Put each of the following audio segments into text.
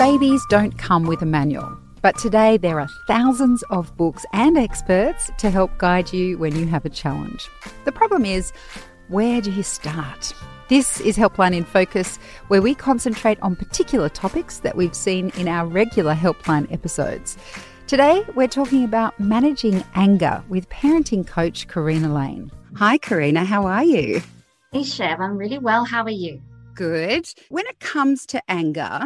Babies don't come with a manual. But today there are thousands of books and experts to help guide you when you have a challenge. The problem is, where do you start? This is Helpline in Focus, where we concentrate on particular topics that we've seen in our regular Helpline episodes. Today, we're talking about managing anger with parenting coach Karina Lane. Hi, Karina, how are you? Hey, Chev, I'm really well. How are you? Good. When it comes to anger,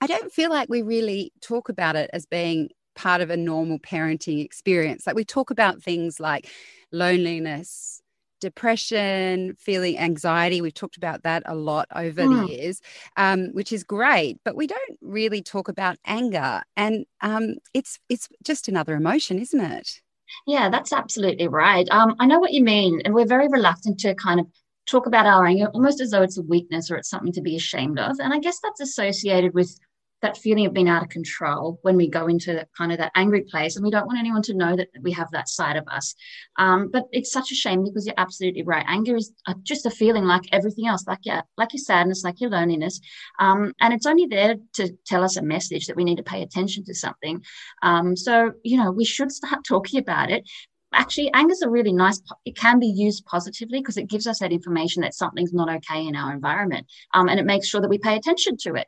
I don't feel like we really talk about it as being part of a normal parenting experience. Like we talk about things like loneliness, depression, feeling anxiety. We've talked about that a lot over mm. the hmm. years, um, which is great. But we don't really talk about anger, and um, it's it's just another emotion, isn't it? Yeah, that's absolutely right. Um, I know what you mean, and we're very reluctant to kind of talk about our anger almost as though it's a weakness or it's something to be ashamed of. And I guess that's associated with that feeling of being out of control when we go into that kind of that angry place and we don't want anyone to know that we have that side of us. Um, but it's such a shame because you're absolutely right. Anger is just a feeling like everything else like yeah like your sadness like your loneliness. Um, and it's only there to tell us a message that we need to pay attention to something. Um, so you know we should start talking about it. Actually anger is a really nice it can be used positively because it gives us that information that something's not okay in our environment um, and it makes sure that we pay attention to it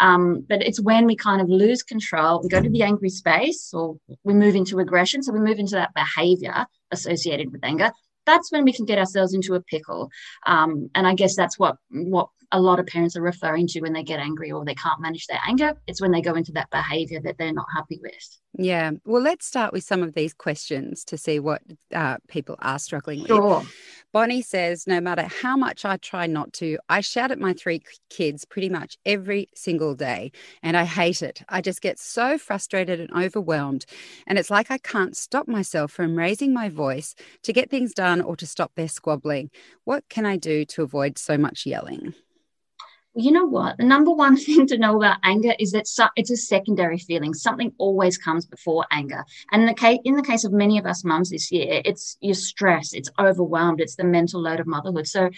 um, but it's when we kind of lose control we go to the angry space or we move into aggression so we move into that behavior associated with anger that's when we can get ourselves into a pickle um, and i guess that's what what a lot of parents are referring to when they get angry or they can't manage their anger. It's when they go into that behavior that they're not happy with. Yeah. Well, let's start with some of these questions to see what uh, people are struggling sure. with. Bonnie says, no matter how much I try not to, I shout at my three kids pretty much every single day, and I hate it. I just get so frustrated and overwhelmed. And it's like I can't stop myself from raising my voice to get things done or to stop their squabbling. What can I do to avoid so much yelling? You know what? The number one thing to know about anger is that it's a secondary feeling. Something always comes before anger. And in the case, in the case of many of us mums this year, it's your stress, it's overwhelmed, it's the mental load of motherhood. So,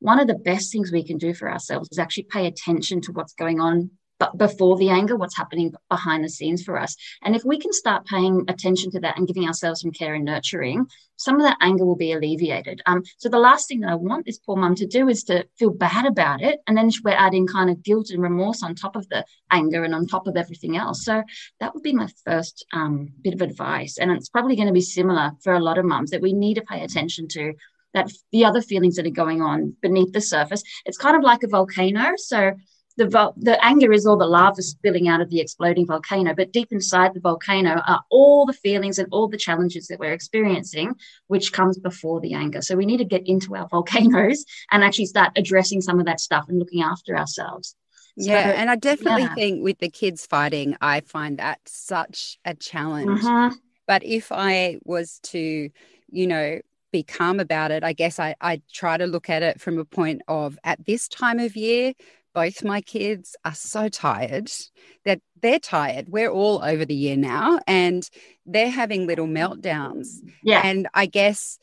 one of the best things we can do for ourselves is actually pay attention to what's going on but before the anger, what's happening behind the scenes for us. And if we can start paying attention to that and giving ourselves some care and nurturing, some of that anger will be alleviated. Um, so the last thing that I want this poor mum to do is to feel bad about it. And then we're adding kind of guilt and remorse on top of the anger and on top of everything else. So that would be my first um, bit of advice. And it's probably going to be similar for a lot of mums that we need to pay attention to that the other feelings that are going on beneath the surface. It's kind of like a volcano. So the, the anger is all the lava spilling out of the exploding volcano, but deep inside the volcano are all the feelings and all the challenges that we're experiencing, which comes before the anger. So we need to get into our volcanoes and actually start addressing some of that stuff and looking after ourselves. So, yeah, and I definitely yeah. think with the kids fighting, I find that such a challenge. Mm-hmm. But if I was to, you know, be calm about it, I guess I, I try to look at it from a point of at this time of year, both my kids are so tired that they're tired. We're all over the year now and they're having little meltdowns. Yeah. And I guess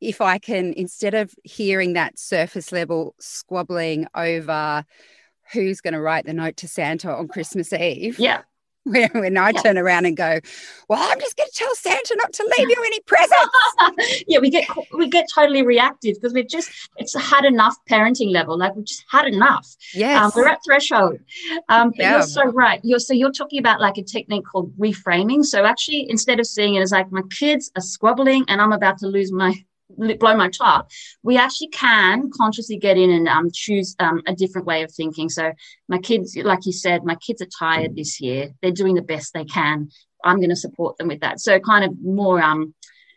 if I can, instead of hearing that surface level squabbling over who's going to write the note to Santa on Christmas Eve. Yeah. when I yeah. turn around and go, "Well, I'm just going to tell Santa not to leave you any presents." yeah, we get we get totally reactive because we've just it's had enough parenting level. Like we've just had enough. Yes, um, we're at threshold. Um, but yeah. you're so right. You're so you're talking about like a technique called reframing. So actually, instead of seeing it as like my kids are squabbling and I'm about to lose my blow my top, we actually can consciously get in and um, choose um, a different way of thinking. So my kids, like you said, my kids are tired this year. They're doing the best they can. I'm going to support them with that. So kind of more um,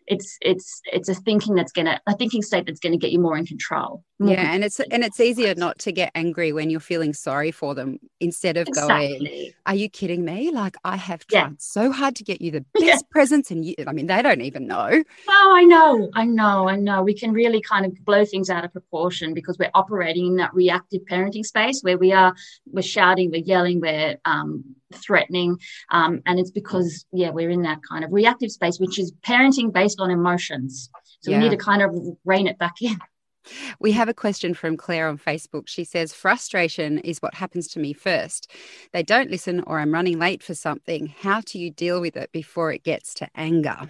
it's it's it's a thinking that's gonna a thinking state that's gonna get you more in control more yeah and it's and it's easier not to get angry when you're feeling sorry for them instead of exactly. going are you kidding me like i have tried yeah. so hard to get you the best yeah. presents and you i mean they don't even know oh i know i know i know we can really kind of blow things out of proportion because we're operating in that reactive parenting space where we are we're shouting we're yelling we're um, threatening. Um, and it's because, yeah, we're in that kind of reactive space, which is parenting based on emotions. So yeah. we need to kind of rein it back in. We have a question from Claire on Facebook. She says, Frustration is what happens to me first. They don't listen, or I'm running late for something. How do you deal with it before it gets to anger?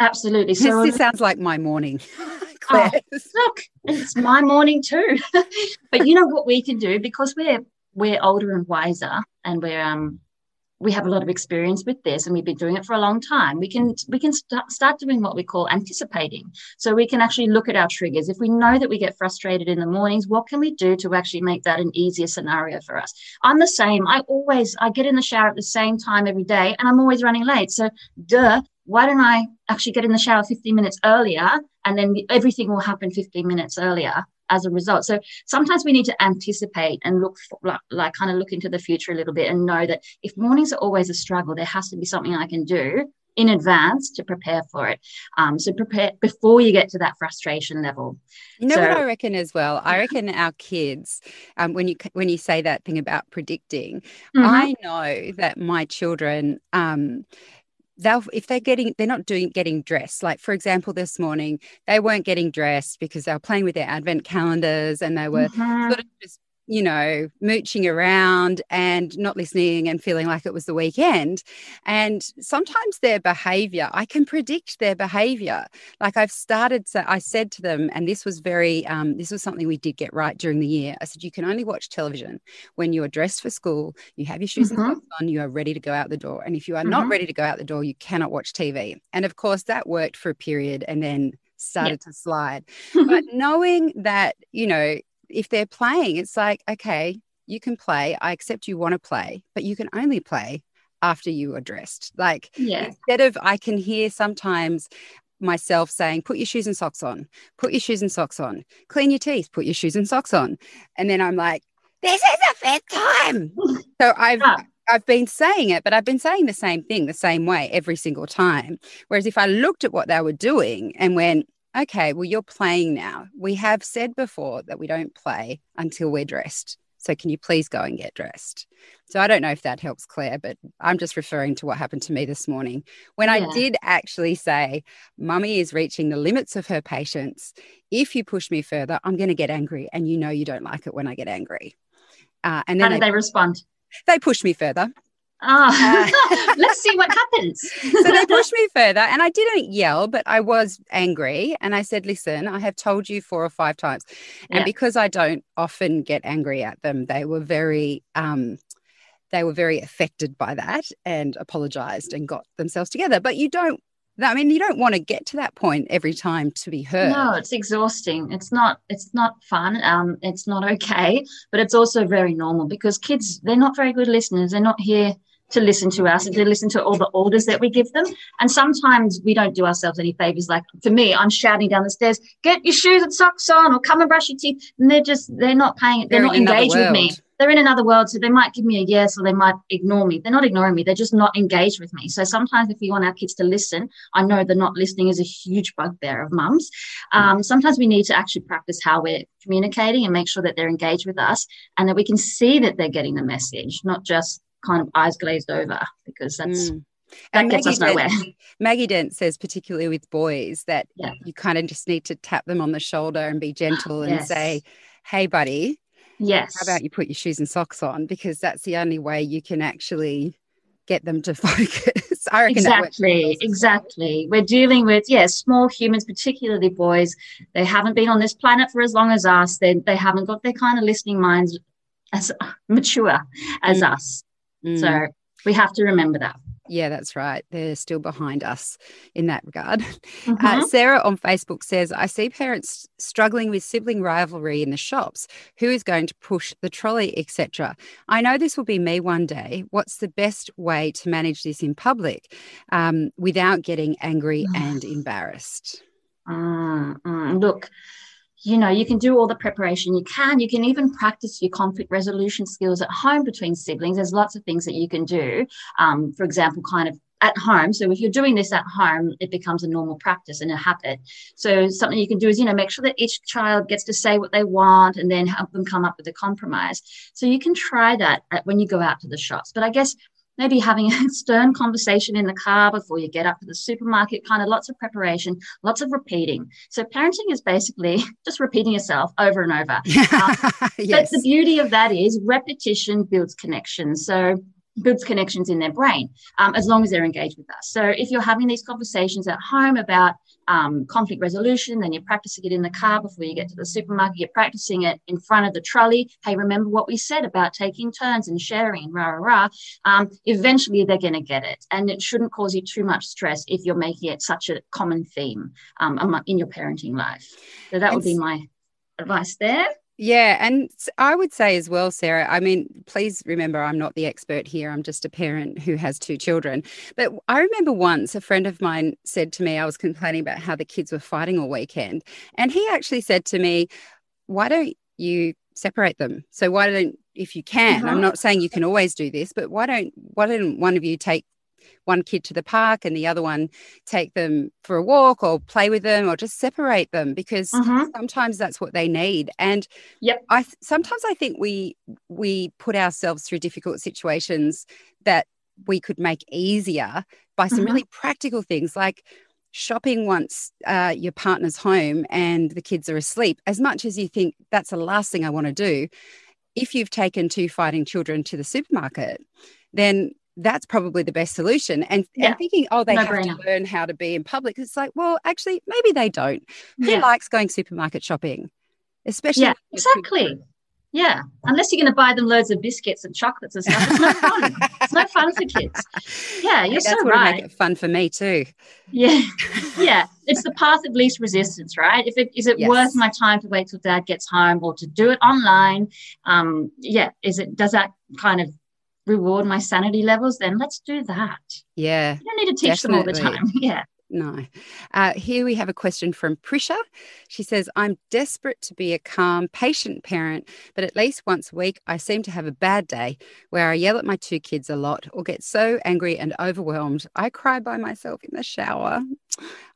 Absolutely. So this, this sounds like my morning. Oh, look, it's my morning too. but you know what we can do because we're we're older and wiser, and we're um we have a lot of experience with this and we've been doing it for a long time we can we can st- start doing what we call anticipating. So we can actually look at our triggers. If we know that we get frustrated in the mornings what can we do to actually make that an easier scenario for us? I'm the same. I always i get in the shower at the same time every day and i'm always running late. So duh why don't i actually get in the shower 15 minutes earlier and then everything will happen 15 minutes earlier as a result. So sometimes we need to anticipate and look for, like, like kind of look into the future a little bit and know that if mornings are always a struggle, there has to be something I can do in advance to prepare for it. Um, so prepare before you get to that frustration level. You know so, what I reckon as well. I reckon our kids, um, when you when you say that thing about predicting, mm-hmm. I know that my children. Um, they'll if they're getting they're not doing getting dressed like for example this morning they weren't getting dressed because they were playing with their advent calendars and they were mm-hmm. sort of just you know, mooching around and not listening and feeling like it was the weekend. And sometimes their behavior, I can predict their behavior. Like I've started, so I said to them, and this was very, um, this was something we did get right during the year. I said, you can only watch television when you are dressed for school, you have your shoes mm-hmm. and socks on, you are ready to go out the door. And if you are mm-hmm. not ready to go out the door, you cannot watch TV. And of course, that worked for a period and then started to slide. but knowing that, you know, if they're playing, it's like, okay, you can play. I accept you want to play, but you can only play after you are dressed. Like, yeah. instead of, I can hear sometimes myself saying, put your shoes and socks on, put your shoes and socks on, clean your teeth, put your shoes and socks on. And then I'm like, this is a fifth time. so I've, yeah. I've been saying it, but I've been saying the same thing the same way every single time. Whereas if I looked at what they were doing and went, okay, well, you're playing now. We have said before that we don't play until we're dressed. So can you please go and get dressed? So I don't know if that helps Claire, but I'm just referring to what happened to me this morning when yeah. I did actually say, Mummy is reaching the limits of her patience. If you push me further, I'm going to get angry. And you know you don't like it when I get angry. Uh, and then How did they, they respond? They pushed me further. Ah, uh, let's see what happens. so they pushed me further, and I didn't yell, but I was angry. And I said, Listen, I have told you four or five times. And yeah. because I don't often get angry at them, they were very, um, they were very affected by that and apologized and got themselves together. But you don't I mean, you don't want to get to that point every time to be heard. No, it's exhausting. It's not. It's not fun. Um, it's not okay. But it's also very normal because kids they're not very good listeners. They're not here to listen to us and to listen to all the orders that we give them. And sometimes we don't do ourselves any favors. Like for me, I'm shouting down the stairs, get your shoes and socks on or come and brush your teeth. And they're just, they're not paying it. They're, they're not engaged with me. They're in another world. So they might give me a yes or they might ignore me. They're not ignoring me. They're just not engaged with me. So sometimes if we want our kids to listen, I know they're not listening is a huge bugbear of mums. Um, sometimes we need to actually practice how we're communicating and make sure that they're engaged with us and that we can see that they're getting the message, not just kind of eyes glazed over because that's mm. that and gets Maggie us nowhere. Dent, Maggie Dent says, particularly with boys, that yeah. you kind of just need to tap them on the shoulder and be gentle and yes. say, "Hey, buddy." Yes. How about you put your shoes and socks on? Because that's the only way you can actually get them to focus. I reckon exactly, exactly. We're dealing with yes, yeah, small humans, particularly boys. They haven't been on this planet for as long as us. They they haven't got their kind of listening minds as mature as mm. us. Mm. So we have to remember that. Yeah, that's right. They're still behind us in that regard. Uh, mm-hmm. Uh, Sarah on Facebook says, I see parents struggling with sibling rivalry in the shops. Who is going to push the trolley, etc.? I know this will be me one day. What's the best way to manage this in public um, without getting angry and embarrassed? Mm, mm. Look, you know, you can do all the preparation you can. You can even practice your conflict resolution skills at home between siblings. There's lots of things that you can do. Um, for example, kind of at home. So if you're doing this at home, it becomes a normal practice and a habit. So something you can do is, you know, make sure that each child gets to say what they want and then help them come up with a compromise. So you can try that when you go out to the shops. But I guess maybe having a stern conversation in the car before you get up to the supermarket, kind of lots of preparation, lots of repeating. So parenting is basically just repeating yourself over and over. Uh, yes. But the beauty of that is repetition builds connections. So builds connections in their brain um, as long as they're engaged with us. So if you're having these conversations at home about um, conflict resolution, then you're practicing it in the car before you get to the supermarket, you're practicing it in front of the trolley. Hey, remember what we said about taking turns and sharing and rah, rah, rah. Um, eventually they're going to get it. And it shouldn't cause you too much stress if you're making it such a common theme um, in your parenting life. So that would be my advice there. Yeah. And I would say as well, Sarah, I mean, please remember I'm not the expert here. I'm just a parent who has two children. But I remember once a friend of mine said to me, I was complaining about how the kids were fighting all weekend. And he actually said to me, Why don't you separate them? So why don't if you can, I'm uh-huh. not saying you can always do this, but why don't why don't one of you take one kid to the park and the other one take them for a walk or play with them or just separate them because mm-hmm. sometimes that's what they need and yep i sometimes i think we we put ourselves through difficult situations that we could make easier by some mm-hmm. really practical things like shopping once uh, your partner's home and the kids are asleep as much as you think that's the last thing i want to do if you've taken two fighting children to the supermarket then that's probably the best solution. And, yeah. and thinking, oh, they no have brainer. to learn how to be in public. It's like, well, actually, maybe they don't. Yeah. Who likes going supermarket shopping? Especially. Yeah, exactly. Yeah, unless you're going to buy them loads of biscuits and chocolates and stuff, it's no fun. it's no fun for kids. Yeah, you're that's so right. Make it fun for me too. Yeah, yeah. It's the path of least resistance, right? If it is it yes. worth my time to wait till dad gets home or to do it online? Um, yeah, is it does that kind of reward my sanity levels, then let's do that. Yeah. You don't need to teach definitely. them all the time. Yeah. No. Uh, here we have a question from Prisha. She says, I'm desperate to be a calm, patient parent, but at least once a week, I seem to have a bad day where I yell at my two kids a lot or get so angry and overwhelmed. I cry by myself in the shower.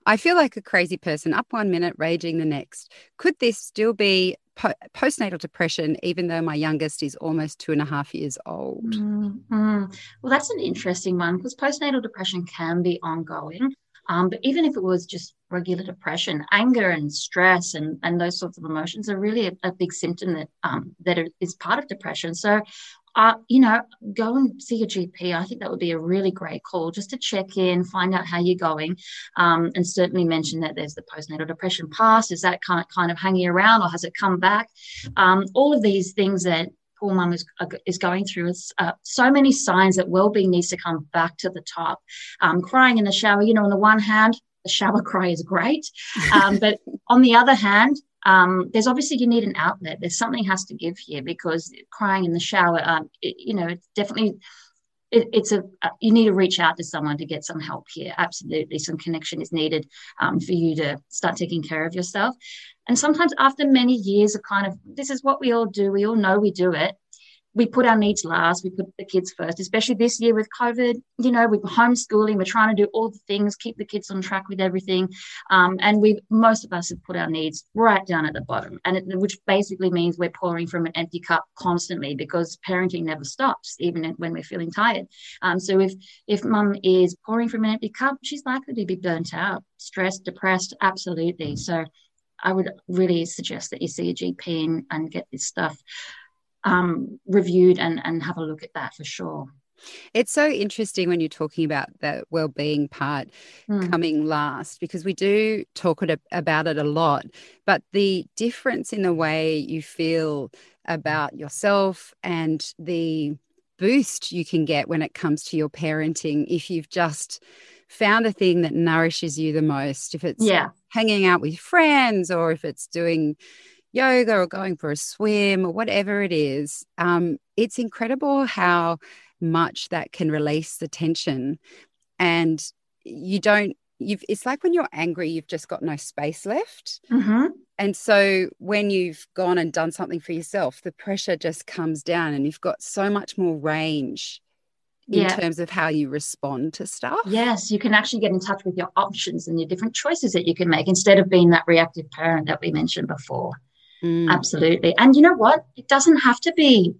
I feel like a crazy person, up one minute, raging the next. Could this still be po- postnatal depression, even though my youngest is almost two and a half years old? Mm-hmm. Well, that's an interesting one because postnatal depression can be ongoing. Um, but even if it was just regular depression, anger and stress and, and those sorts of emotions are really a, a big symptom that um, that is part of depression. So, uh, you know, go and see your GP. I think that would be a really great call just to check in, find out how you're going, um, and certainly mention that there's the postnatal depression past. Is that kind of, kind of hanging around or has it come back? Um, all of these things that poor mum is, uh, is going through is uh, so many signs that well-being needs to come back to the top um, crying in the shower you know on the one hand the shower cry is great um, but on the other hand um, there's obviously you need an outlet. There's something has to give here because crying in the shower um, it, you know it's definitely it, it's a uh, you need to reach out to someone to get some help here. Absolutely some connection is needed um, for you to start taking care of yourself. And sometimes after many years of kind of this is what we all do. We all know we do it we put our needs last we put the kids first especially this year with covid you know we're homeschooling we're trying to do all the things keep the kids on track with everything um, and we most of us have put our needs right down at the bottom and it, which basically means we're pouring from an empty cup constantly because parenting never stops even when we're feeling tired. Um, so if if mum is pouring from an empty cup she's likely to be burnt out stressed depressed absolutely. So I would really suggest that you see a GP and, and get this stuff um, reviewed and, and have a look at that for sure. It's so interesting when you're talking about the well-being part mm. coming last because we do talk it, about it a lot, but the difference in the way you feel about yourself and the boost you can get when it comes to your parenting if you've just found a thing that nourishes you the most if it's yeah. hanging out with friends or if it's doing yoga or going for a swim or whatever it is, um, it's incredible how much that can release the tension. And you don't, you've, it's like when you're angry, you've just got no space left. Mm-hmm. And so when you've gone and done something for yourself, the pressure just comes down and you've got so much more range in yeah. terms of how you respond to stuff. Yes, you can actually get in touch with your options and your different choices that you can make instead of being that reactive parent that we mentioned before. Mm. Absolutely. And you know what? It doesn't have to be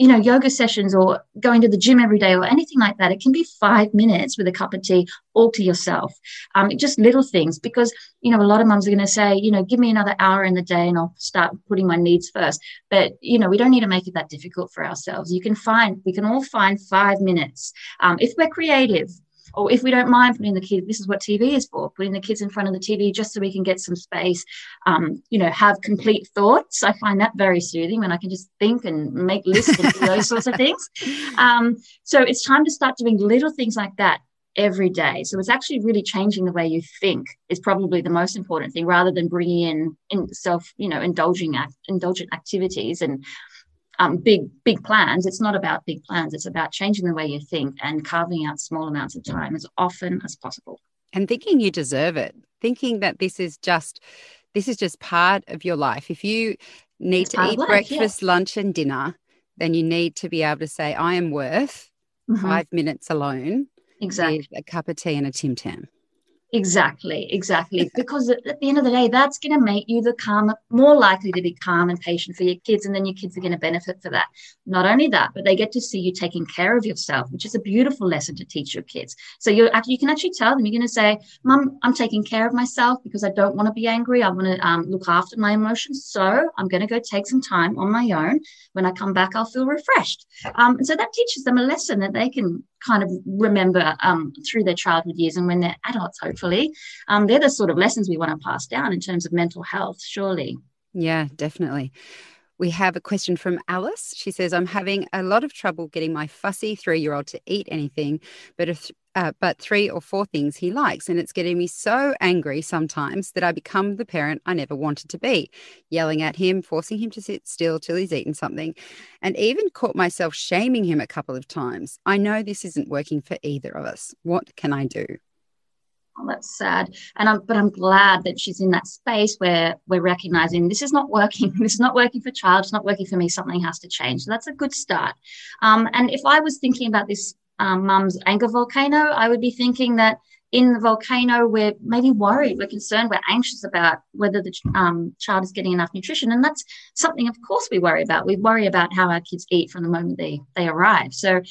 you know, yoga sessions or going to the gym every day or anything like that, it can be five minutes with a cup of tea all to yourself. Um, just little things because, you know, a lot of mums are going to say, you know, give me another hour in the day and I'll start putting my needs first. But, you know, we don't need to make it that difficult for ourselves. You can find, we can all find five minutes. Um, if we're creative, or if we don't mind putting the kids, this is what TV is for, putting the kids in front of the TV just so we can get some space, um, you know, have complete thoughts. I find that very soothing when I can just think and make lists and those sorts of things. Um, so it's time to start doing little things like that every day. So it's actually really changing the way you think is probably the most important thing rather than bringing in, in self, you know, indulging act, indulgent activities and um, big big plans. It's not about big plans. It's about changing the way you think and carving out small amounts of time as often as possible. And thinking you deserve it. Thinking that this is just this is just part of your life. If you need it's to eat life, breakfast yeah. lunch and dinner then you need to be able to say i am worth mm-hmm. five minutes alone exactly. a cup of tea and a tim tam Exactly, exactly. because at the end of the day, that's going to make you the calmer, more likely to be calm and patient for your kids, and then your kids are going to benefit for that. Not only that, but they get to see you taking care of yourself, which is a beautiful lesson to teach your kids. So you you can actually tell them you're going to say, "Mom, I'm taking care of myself because I don't want to be angry. I want to um, look after my emotions. So I'm going to go take some time on my own. When I come back, I'll feel refreshed." Um, and so that teaches them a lesson that they can kind of remember um, through their childhood years and when they're adults, hopefully. Um, they're the sort of lessons we want to pass down in terms of mental health, surely. Yeah, definitely. We have a question from Alice. She says, I'm having a lot of trouble getting my fussy three year old to eat anything, but if uh, but three or four things he likes. And it's getting me so angry sometimes that I become the parent I never wanted to be, yelling at him, forcing him to sit still till he's eaten something, and even caught myself shaming him a couple of times. I know this isn't working for either of us. What can I do? Oh, that's sad. And I'm, but I'm glad that she's in that space where we're recognizing this is not working. This is not working for child. It's not working for me. Something has to change. So that's a good start. Um, and if I was thinking about this um, mum's anger volcano, I would be thinking that in the volcano, we're maybe worried, we're concerned, we're anxious about whether the um, child is getting enough nutrition. And that's something, of course, we worry about. We worry about how our kids eat from the moment they, they arrive. So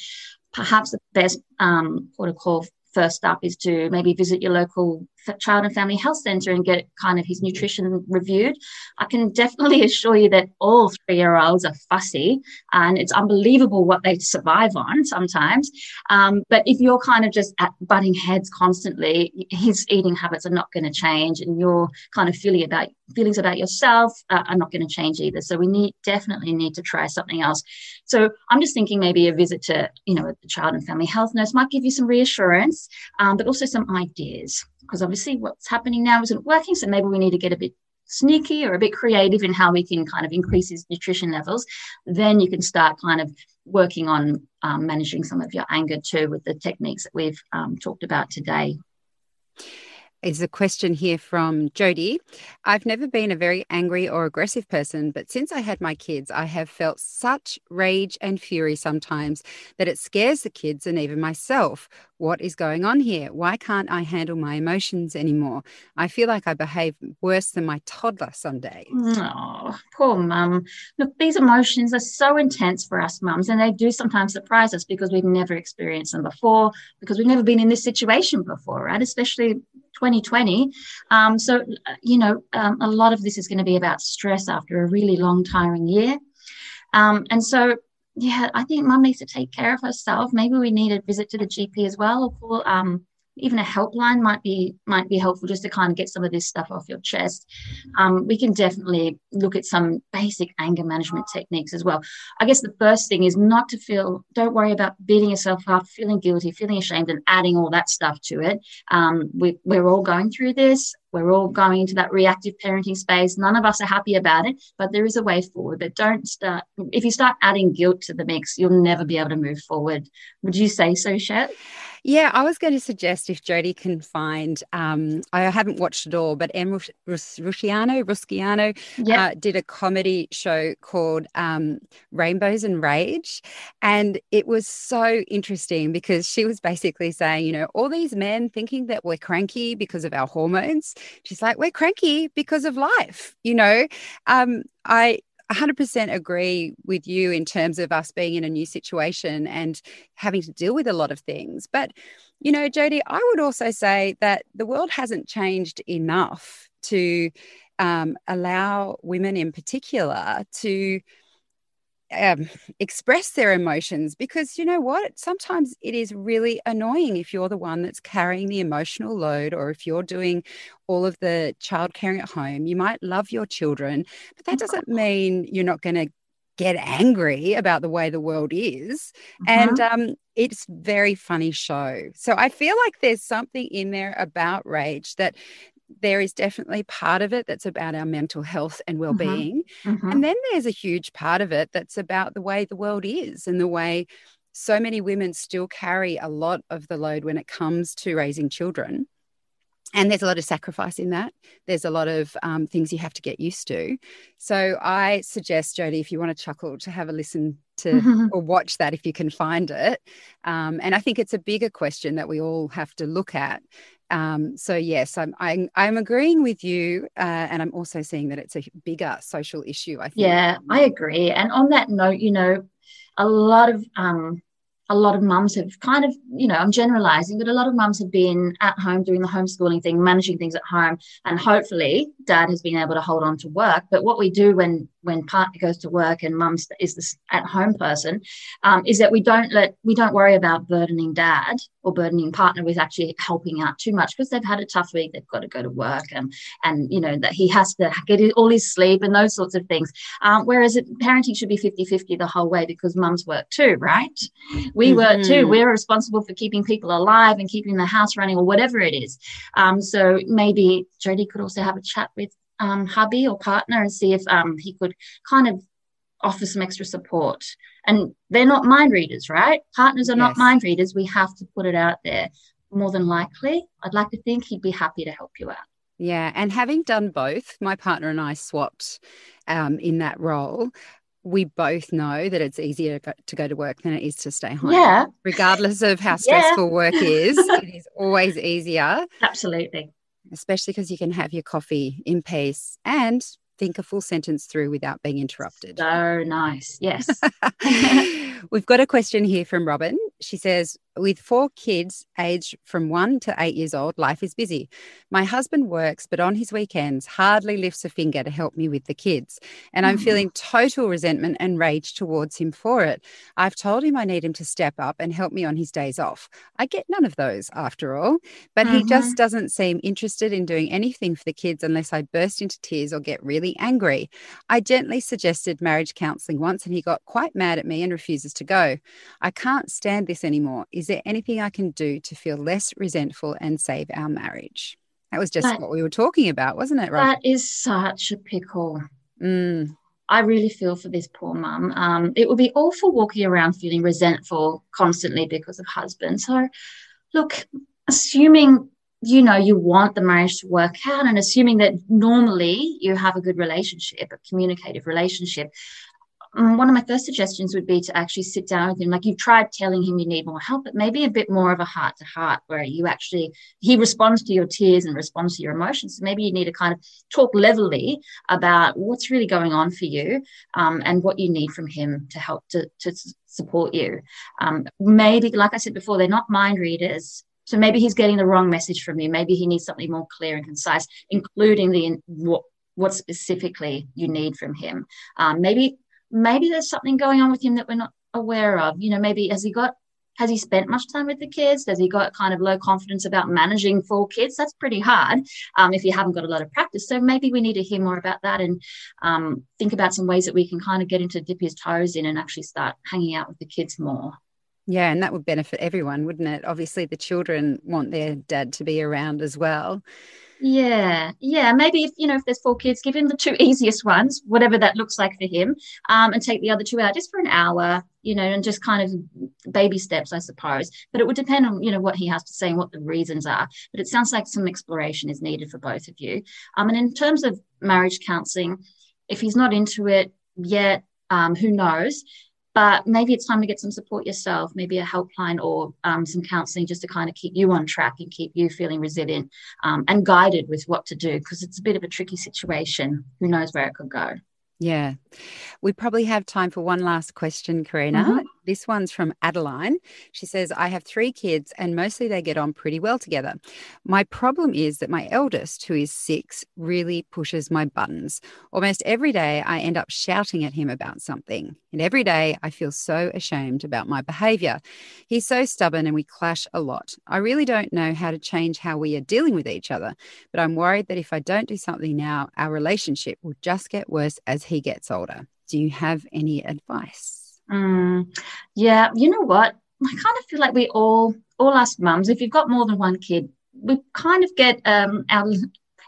perhaps the best um, protocol first up is to maybe visit your local child and family health center and get kind of his nutrition reviewed. I can definitely assure you that all three year olds are fussy and it's unbelievable what they survive on sometimes. Um, but if you're kind of just at butting heads constantly, his eating habits are not going to change and your kind of feeling about feelings about yourself uh, are not going to change either. So we need definitely need to try something else. So I'm just thinking maybe a visit to, you know, the child and family health nurse might give you some reassurance, um, but also some ideas because obviously what's happening now isn't working. So maybe we need to get a bit sneaky or a bit creative in how we can kind of increase his nutrition levels. Then you can start kind of working on um, managing some of your anger too with the techniques that we've um, talked about today is a question here from Jody. I've never been a very angry or aggressive person, but since I had my kids, I have felt such rage and fury sometimes that it scares the kids and even myself. What is going on here? Why can't I handle my emotions anymore? I feel like I behave worse than my toddler some days. Oh, poor mum. Look, these emotions are so intense for us mums, and they do sometimes surprise us because we've never experienced them before, because we've never been in this situation before, right? Especially 2020. Um, so, you know, um, a lot of this is going to be about stress after a really long, tiring year. Um, and so, yeah, I think mum needs to take care of herself. Maybe we need a visit to the GP as well, or call um, even a helpline might be might be helpful just to kind of get some of this stuff off your chest. Um, we can definitely look at some basic anger management techniques as well. I guess the first thing is not to feel. Don't worry about beating yourself up, feeling guilty, feeling ashamed, and adding all that stuff to it. Um, we, we're all going through this. We're all going into that reactive parenting space. None of us are happy about it, but there is a way forward. But don't start, if you start adding guilt to the mix, you'll never be able to move forward. Would you say so, Shet? Yeah, I was going to suggest if Jody can find, um, I haven't watched it all, but Em Rusciano, Rusciano yep. uh, did a comedy show called um, Rainbows and Rage. And it was so interesting because she was basically saying, you know, all these men thinking that we're cranky because of our hormones. She's like, we're cranky because of life. You know, um, I 100% agree with you in terms of us being in a new situation and having to deal with a lot of things. But, you know, Jody, I would also say that the world hasn't changed enough to um, allow women in particular to um, express their emotions because you know what? Sometimes it is really annoying if you're the one that's carrying the emotional load or if you're doing all of the child caring at home. You might love your children, but that doesn't mean you're not going to get angry about the way the world is. And uh-huh. um, it's very funny show. So I feel like there's something in there about rage that there is definitely part of it that's about our mental health and mm-hmm. well-being mm-hmm. and then there's a huge part of it that's about the way the world is and the way so many women still carry a lot of the load when it comes to raising children and there's a lot of sacrifice in that there's a lot of um, things you have to get used to so i suggest jody if you want to chuckle to have a listen to mm-hmm. or watch that if you can find it um, and i think it's a bigger question that we all have to look at um, so yes, I'm, I'm, I'm agreeing with you, uh, and I'm also seeing that it's a bigger social issue. I think. Yeah, I agree. And on that note, you know, a lot of um, a lot of mums have kind of, you know, I'm generalizing, but a lot of mums have been at home doing the homeschooling thing, managing things at home, and hopefully dad has been able to hold on to work. But what we do when when partner goes to work and mum is this at home person um, is that we don't let we don't worry about burdening dad or burdening partner with actually helping out too much because they've had a tough week they've got to go to work and and you know that he has to get all his sleep and those sorts of things. Um, whereas it, parenting should be 50-50 the whole way because mums work too right? We mm-hmm. work too. We're responsible for keeping people alive and keeping the house running or whatever it is. Um, so maybe jody could also have a chat with um, hubby or partner and see if um, he could kind of offer some extra support. And they're not mind readers, right? Partners are yes. not mind readers. We have to put it out there. More than likely, I'd like to think he'd be happy to help you out. Yeah. And having done both, my partner and I swapped um, in that role. We both know that it's easier to go to work than it is to stay home. Yeah. Regardless of how stressful yeah. work is, it is always easier. Absolutely especially because you can have your coffee in peace and think a full sentence through without being interrupted. So nice. Yes. We've got a question here from Robin. She says, with four kids aged from one to eight years old, life is busy. My husband works, but on his weekends hardly lifts a finger to help me with the kids. And I'm mm. feeling total resentment and rage towards him for it. I've told him I need him to step up and help me on his days off. I get none of those after all, but mm-hmm. he just doesn't seem interested in doing anything for the kids unless I burst into tears or get really angry. I gently suggested marriage counseling once and he got quite mad at me and refuses to go. I can't stand this anymore. Is there anything I can do to feel less resentful and save our marriage? That was just that, what we were talking about, wasn't it? Right. That is such a pickle. Mm. I really feel for this poor mum. Um, it would be awful walking around feeling resentful constantly because of husband. So, look, assuming you know you want the marriage to work out and assuming that normally you have a good relationship a communicative relationship one of my first suggestions would be to actually sit down with him. Like you've tried telling him you need more help, but maybe a bit more of a heart to heart where you actually, he responds to your tears and responds to your emotions. So maybe you need to kind of talk levelly about what's really going on for you um, and what you need from him to help to, to support you. Um, maybe, like I said before, they're not mind readers. So maybe he's getting the wrong message from you. Maybe he needs something more clear and concise, including the what what specifically you need from him. Um, maybe maybe there's something going on with him that we're not aware of. You know, maybe has he got has he spent much time with the kids? Has he got kind of low confidence about managing four kids? That's pretty hard um, if you haven't got a lot of practice. So maybe we need to hear more about that and um, think about some ways that we can kind of get him to dip his toes in and actually start hanging out with the kids more. Yeah, and that would benefit everyone, wouldn't it? Obviously, the children want their dad to be around as well. Yeah, yeah. Maybe if you know if there's four kids, give him the two easiest ones, whatever that looks like for him, um, and take the other two out just for an hour, you know, and just kind of baby steps, I suppose. But it would depend on you know what he has to say and what the reasons are. But it sounds like some exploration is needed for both of you. Um, and in terms of marriage counselling, if he's not into it yet, um, who knows? But maybe it's time to get some support yourself, maybe a helpline or um, some counseling just to kind of keep you on track and keep you feeling resilient um, and guided with what to do because it's a bit of a tricky situation. Who knows where it could go? Yeah. We probably have time for one last question, Karina. Mm-hmm. This one's from Adeline. She says, I have three kids and mostly they get on pretty well together. My problem is that my eldest, who is six, really pushes my buttons. Almost every day I end up shouting at him about something. And every day I feel so ashamed about my behavior. He's so stubborn and we clash a lot. I really don't know how to change how we are dealing with each other, but I'm worried that if I don't do something now, our relationship will just get worse as he gets older. Do you have any advice? Mm, yeah, you know what? I kind of feel like we all, all us mums, if you've got more than one kid, we kind of get um, our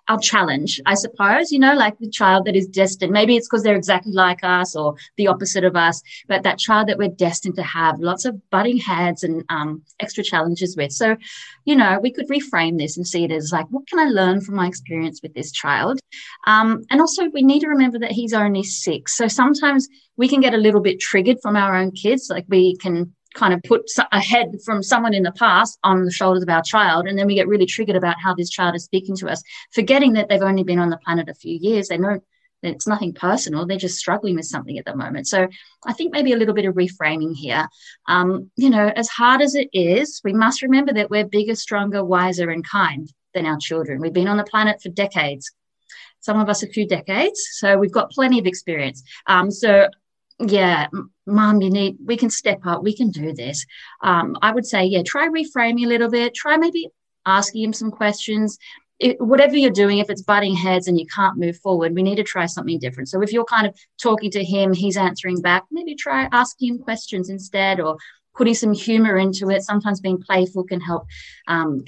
our challenge, I suppose, you know, like the child that is destined. Maybe it's because they're exactly like us or the opposite of us, but that child that we're destined to have lots of butting heads and um, extra challenges with. So, you know, we could reframe this and see it as like, what can I learn from my experience with this child? Um, and also, we need to remember that he's only six. So sometimes we can get a little bit triggered from our own kids. Like we can kind of put a head from someone in the past on the shoulders of our child and then we get really triggered about how this child is speaking to us forgetting that they've only been on the planet a few years. They know it's nothing personal. They're just struggling with something at the moment. So i think maybe a little bit of reframing here. Um, you know as hard as it is we must remember that we're bigger stronger wiser and kind than our children. We've been on the planet for decades some of us a few decades so we've got plenty of experience. Um, so yeah, mom, you need, we can step up, we can do this. Um, I would say, yeah, try reframing a little bit, try maybe asking him some questions. It, whatever you're doing, if it's butting heads and you can't move forward, we need to try something different. So if you're kind of talking to him, he's answering back, maybe try asking him questions instead or putting some humor into it. Sometimes being playful can help um,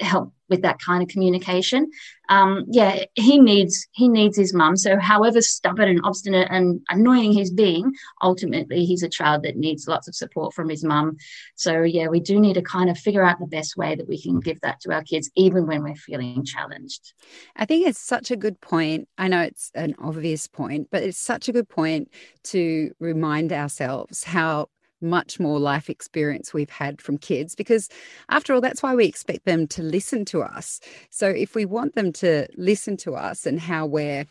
help with that kind of communication. Um, yeah, he needs he needs his mum. So, however stubborn and obstinate and annoying he's being, ultimately he's a child that needs lots of support from his mum. So, yeah, we do need to kind of figure out the best way that we can give that to our kids, even when we're feeling challenged. I think it's such a good point. I know it's an obvious point, but it's such a good point to remind ourselves how much more life experience we've had from kids because after all that's why we expect them to listen to us. So if we want them to listen to us and how we're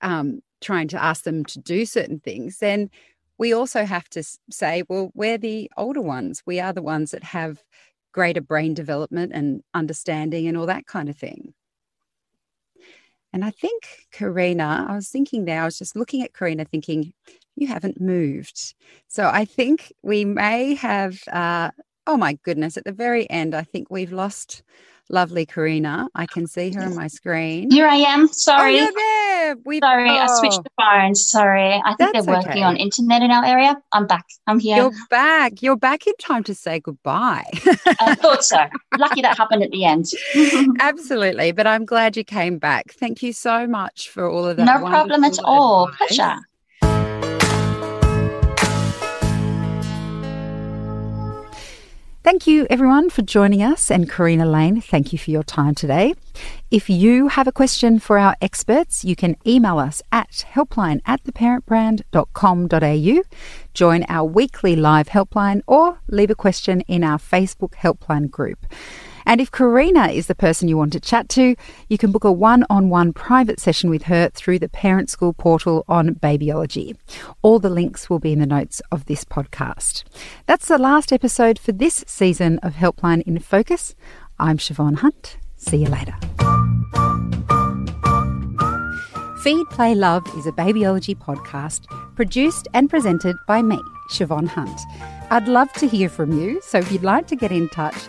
um, trying to ask them to do certain things then we also have to say well we're the older ones. We are the ones that have greater brain development and understanding and all that kind of thing. And I think Karina, I was thinking there, I was just looking at Karina thinking, you haven't moved. So I think we may have, uh, oh my goodness, at the very end, I think we've lost lovely Karina. I can see her on my screen. Here I am. Sorry. Oh, there. we Sorry, oh. I switched the phones. Sorry. I think That's they're working okay. on internet in our area. I'm back. I'm here. You're back. You're back in time to say goodbye. I thought so. Lucky that happened at the end. Absolutely. But I'm glad you came back. Thank you so much for all of that. No problem at all. Advice. Pleasure. Thank you, everyone, for joining us. And Karina Lane, thank you for your time today. If you have a question for our experts, you can email us at helpline at theparentbrand.com.au, join our weekly live helpline, or leave a question in our Facebook helpline group. And if Karina is the person you want to chat to, you can book a one on one private session with her through the Parent School portal on Babyology. All the links will be in the notes of this podcast. That's the last episode for this season of Helpline in Focus. I'm Siobhan Hunt. See you later. Feed, Play, Love is a babyology podcast produced and presented by me, Siobhan Hunt. I'd love to hear from you, so if you'd like to get in touch,